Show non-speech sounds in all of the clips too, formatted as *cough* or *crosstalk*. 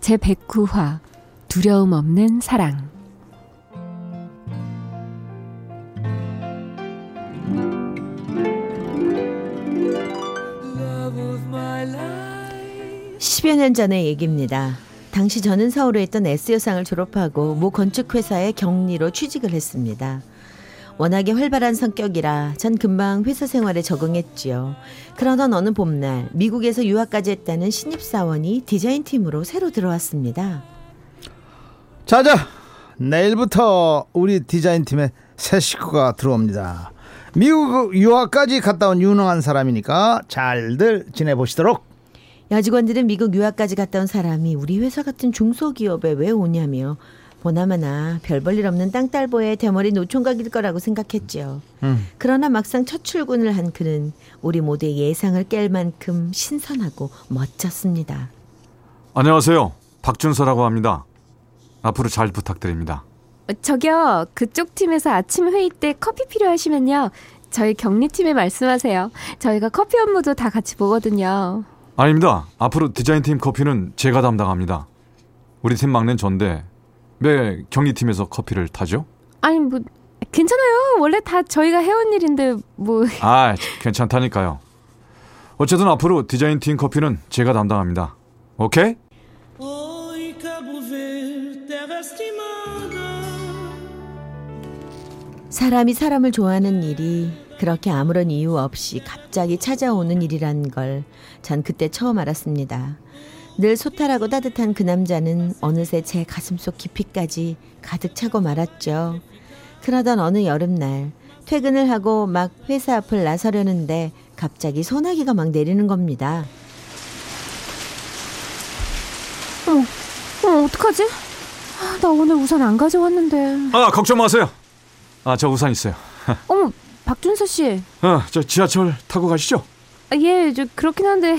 제 109화 두려움 없는 사랑 10여 년 전의 얘기입니다. 당시 저는 서울에 있던 S여상을 졸업하고 모 건축회사의 격리로 취직을 했습니다. 워낙에 활발한 성격이라 전 금방 회사 생활에 적응했지요. 그러던 어느 봄날 미국에서 유학까지 했다는 신입사원이 디자인팀으로 새로 들어왔습니다. 자자 내일부터 우리 디자인팀에 새 식구가 들어옵니다. 미국 유학까지 갔다 온 유능한 사람이니까 잘들 지내보시도록. 여직원들은 미국 유학까지 갔다 온 사람이 우리 회사 같은 중소기업에 왜 오냐며 보나마나 별볼일 없는 땅딸보의 대머리 노총각일 거라고 생각했지요. 음. 그러나 막상 첫 출근을 한 그는 우리 모두의 예상을 깰 만큼 신선하고 멋졌습니다. 안녕하세요. 박준서라고 합니다. 앞으로 잘 부탁드립니다. 어, 저기요 그쪽 팀에서 아침 회의 때 커피 필요하시면요 저희 격리팀에 말씀하세요 저희가 커피 업무도 다 같이 보거든요 아닙니다. 앞으로 디자인팀 커피는 제가 담당합니다. 우리 팀 막내는 전데 왜 격리팀에서 커피를 타죠? 아니 뭐 괜찮아요 원래 다 저희가 해온 일인데 뭐 아, 괜찮다니까요. 어쨌든 앞으로 디자인 팀 커피는 제가 담당합니다. 오케이? 사람이 사람을 좋아하는 일이 그렇게 아무런 이유 없이 갑자기 찾아오는 일이란 걸 전 그때 처음 알았습니다. 늘 소탈하고 따뜻한 그 남자는 어느새 제 가슴속 깊이까지 가득 차고 말았죠. 그러던 어느 여름날 퇴근을 하고 막 회사 앞을 나서려는데 갑자기 소나기가 막 내리는 겁니다. 어, 어떡하지? 아, 나 오늘 우산 안 가져왔는데 아, 걱정 마세요. 아, 저 우산 있어요. *laughs* 어머 박준서 씨 어, 저 지하철 타고 가시죠. 아, 예, 저 그렇긴 한데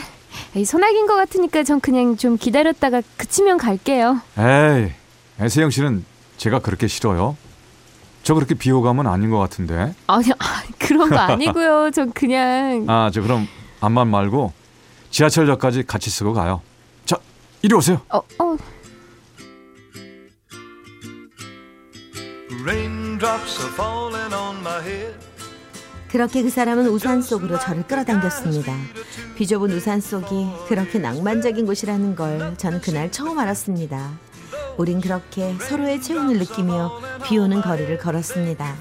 소나기인 것 같으니까 전 그냥 좀 기다렸다가 그치면 갈게요. 에이, 애세영 씨는 제가 그렇게 싫어요. 저 그렇게 비호감은 아닌 것 같은데. 아니, 아, 그런 거 아니고요. *laughs* 전 그냥 아, 저 그럼 앞만 말고 지하철역까지 같이 쓰고 가요. 자, 이리 오세요. 어, 어, Raindrops are falling on my head. 그렇게 그 사람은 우산 속으로 저를 끌어당겼습니다. 비좁은 우산 속이 그렇게 낭만적인 곳이라는 걸 저는 그날 처음 알았습니다. 우린 그렇게 서로의 체온을 느끼며 비 오는 거리를 걸었습니다.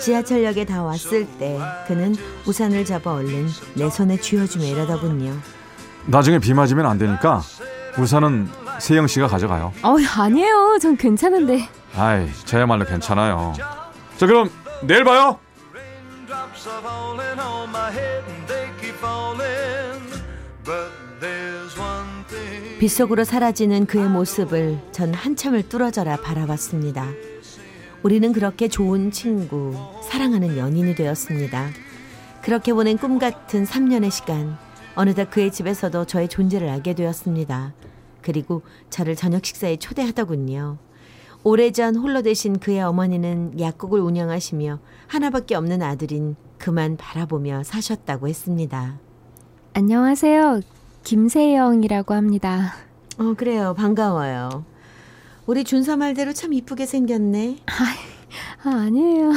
지하철역에 다 왔을 때 그는 우산을 잡아 얼른 내 손에 쥐어주며 이러더군요. 나중에 비 맞으면 안 되니까 우산은 세영 씨가 가져가요. 어, 아니에요. 전 괜찮은데. 아이, 저야말로 괜찮아요. 자, 그럼 내일 봐요. Are falling on my head and they keep falling. But there's one thing. 빗속으로 사라지는 그의 모습을 전 한참을 뚫어져라 바라봤습니다. 우리는 그렇게 좋은 친구, 사랑하는 연인이 되었습니다. 그렇게 보낸 꿈 같은 3년의 시간, 어느덧 그의 집에서도 저의 존재를 알게 되었습니다. 그리고 저를 저녁 식사에 초대하더군요. 오래전 홀로 되신 그의 어머니는 약국을 운영하시며 하나밖에 없는 아들인 그만 바라보며 사셨다고 했습니다. 안녕하세요. 김세영이라고 합니다. 어, 그래요. 반가워요. 우리 준서 말대로 참 이쁘게 생겼네. 아, 아니에요.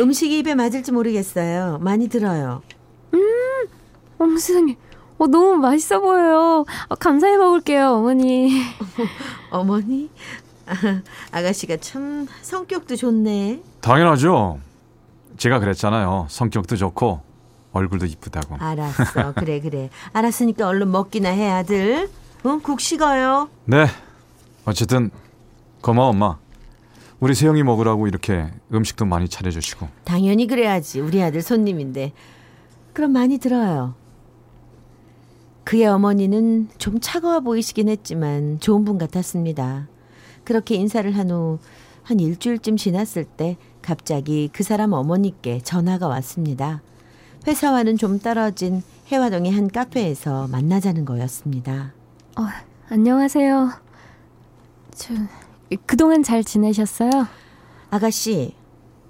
음식이 입에 맞을지 모르겠어요. 많이 들어요. 어머 세상에. 어, 너무 맛있어 보여요. 어, 감사히 먹을게요, 어머니. *laughs* 어머니? 아, 아가씨가 참 성격도 좋네. 당연하죠. 제가 그랬잖아요. 성격도 좋고 얼굴도 이쁘다고. 알았어. 그래, 그래. 알았으니까 얼른 먹기나 해, 아들. 응? 국 식어요. 네. 어쨌든 고마워 엄마. 우리 세영이 먹으라고 이렇게 음식도 많이 차려주시고. 당연히 그래야지. 우리 아들 손님인데. 그럼 많이 들어요. 그의 어머니는 좀 차가워 보이시긴 했지만 좋은 분 같았습니다. 그렇게 인사를 한 후 한 일주일쯤 지났을 때 갑자기 그 사람 어머니께 전화가 왔습니다. 회사와는 좀 떨어진 해화동의 한 카페에서 만나자는 거였습니다. 어, 안녕하세요. 저 그동안 잘 지내셨어요? 아가씨,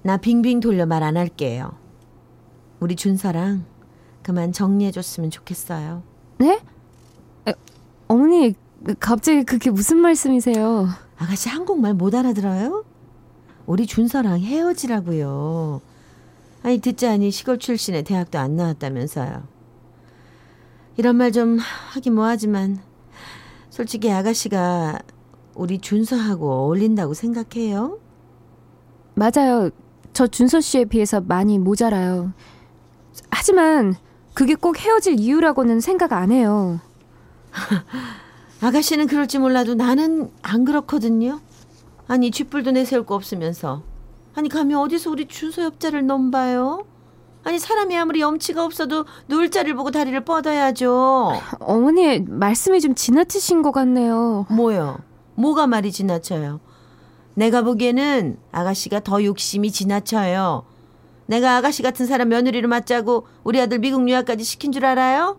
나 빙빙 돌려 말 안 할게요. 우리 준서랑 그만 정리해줬으면 좋겠어요. 네? 에, 어머니 갑자기 그게 무슨 말씀이세요? 아가씨 한국말 못 알아들어요? 우리 준서랑 헤어지라고요. 아니 듣자니 시골 출신의 대학도 안 나왔다면서요. 이런 말 좀 하긴 뭐하지만 솔직히 아가씨가 우리 준서하고 어울린다고 생각해요? 맞아요. 저 준서 씨에 비해서 많이 모자라요. 하지만 그게 꼭 헤어질 이유라고는 생각 안 해요. *laughs* 아가씨는 그럴지 몰라도 나는 안 그렇거든요. 아니 쥐뿔도 내세울 거 없으면서 아니 감히 어디서 우리 준서 옆자를 넘봐요? 아니 사람이 아무리 염치가 없어도 누울 자리를 보고 다리를 뻗어야죠. 어머니 말씀이 좀 지나치신 것 같네요. 뭐요? 뭐가 말이 지나쳐요? 내가 보기에는 아가씨가 더 욕심이 지나쳐요. 내가 아가씨 같은 사람 며느리로 맞자고 우리 아들 미국 유학까지 시킨 줄 알아요?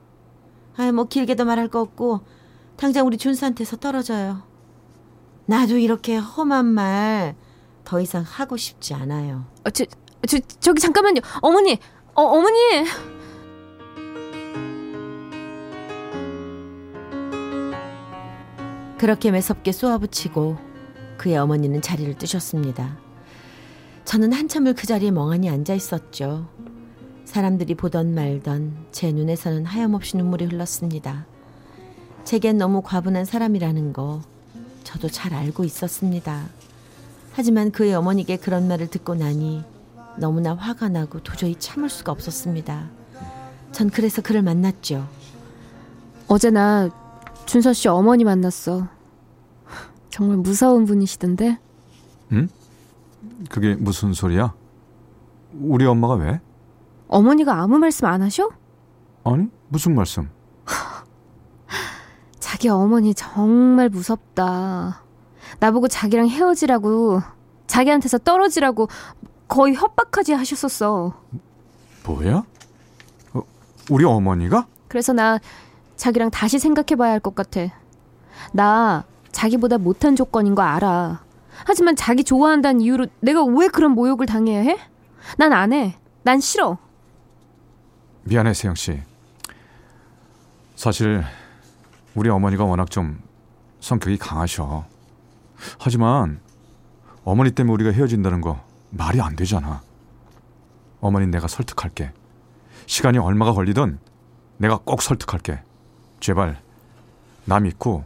아이 뭐 길게도 말할 거 없고 당장 우리 준수한테서 떨어져요. 나도 이렇게 험한 말 더 이상 하고 싶지 않아요. 어, 저, 저 저기 잠깐만요. 어머니. 어, 어머니. 그렇게 매섭게 쏘아붙이고 그의 어머니는 자리를 뜨셨습니다. 저는 한참을 그 자리에 멍하니 앉아 있었죠. 사람들이 보던 말던 제 눈에서는 하염없이 눈물이 흘렀습니다. 제겐 너무 과분한 사람이라는 거 저도 잘 알고 있었습니다. 하지만 그의 어머니께 그런 말을 듣고 나니 너무나 화가 나고 도저히 참을 수가 없었습니다. 전 그래서 그를 만났죠. 어제 나 준서 씨 어머니 만났어. 정말 무서운 분이시던데. 응? 그게 무슨 소리야? 우리 엄마가 왜? 어머니가 아무 말씀 안 하셔? 아니, 무슨 말씀? 자기 어머니 정말 무섭다. 나보고 자기랑 헤어지라고, 자기한테서 떨어지라고 거의 협박까지 하셨었어. 뭐야? 어, 우리 어머니가? 그래서 나 자기랑 다시 생각해봐야 할 것 같아. 나 자기보다 못한 조건인 거 알아. 하지만 자기 좋아한다는 이유로 내가 왜 그런 모욕을 당해야 해? 난 안 해. 난 싫어. 미안해, 세영 씨. 사실 우리 어머니가 워낙 좀 성격이 강하셔. 하지만 어머니 때문에 우리가 헤어진다는 거 말이 안 되잖아. 어머니 내가 설득할게. 시간이 얼마가 걸리든 내가 꼭 설득할게. 제발 나 믿고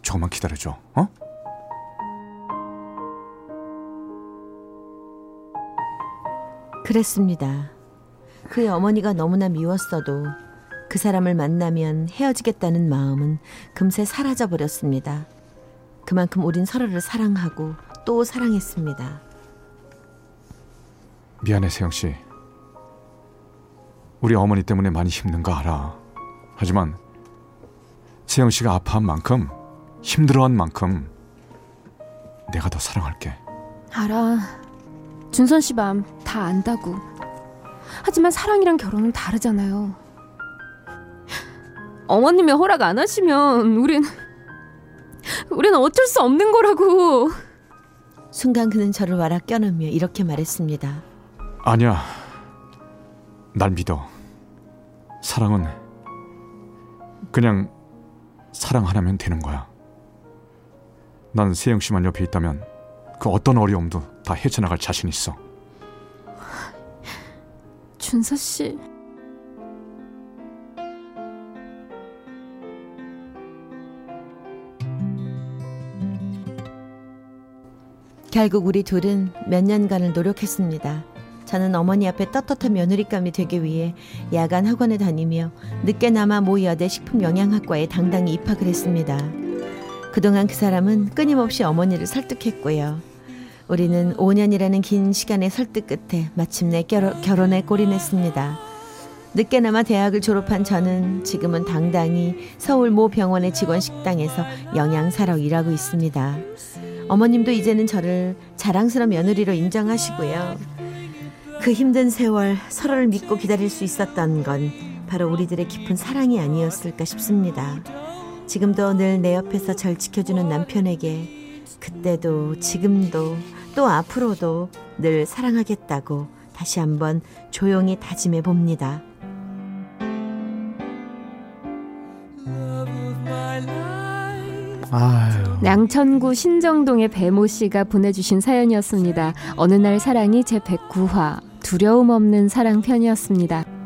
조금만 기다려줘. 어? 그랬습니다. 그의 어머니가 너무나 미웠어도 그 사람을 만나면 헤어지겠다는 마음은 금세 사라져 버렸습니다. 그만큼 우린 서로를 사랑하고 또 사랑했습니다. 미안해, 세영 씨. 우리 어머니 때문에 많이 힘든 거 알아. 하지만 세영 씨가 아파한 만큼 힘들어한 만큼 내가 더 사랑할게. 알아. 준선 씨 마음 다 안다고. 하지만 사랑이랑 결혼은 다르잖아요. 어머님이 허락 안 하시면 우린 우린 어쩔 수 없는 거라고. 순간 그는 저를 와라 껴넣으며 이렇게 말했습니다. 아니야. 날 믿어. 사랑은 그냥 사랑 하나면 되는 거야. 난 세영 씨만 옆에 있다면 그 어떤 어려움도 다 헤쳐나갈 자신 있어. 준서 씨. 결국 우리 둘은 몇 년간을 노력했습니다. 저는 어머니 앞에 떳떳한 며느리감이 되기 위해 야간 학원에 다니며 늦게나마 모 여대 식품영양학과에 당당히 입학을 했습니다. 그동안 그 사람은 끊임없이 어머니를 설득했고요. 우리는 5년이라는 긴 시간의 설득 끝에 마침내 결, 결혼에 골인했습니다. 늦게나마 대학을 졸업한 저는 지금은 당당히 서울 모 병원의 직원 식당에서 영양사로 일하고 있습니다. 어머님도 이제는 저를 자랑스러운 며느리로 인정하시고요. 그 힘든 세월 서로를 믿고 기다릴 수 있었던 건 바로 우리들의 깊은 사랑이 아니었을까 싶습니다. 지금도 늘 내 옆에서 절 지켜주는 남편에게 그때도 지금도 또 앞으로도 늘 사랑하겠다고 다시 한번 조용히 다짐해 봅니다. 아유. 양천구 신정동의 배모 씨가 보내주신 사연이었습니다. 어느 날 사랑이 제 109화 두려움 없는 사랑 편이었습니다.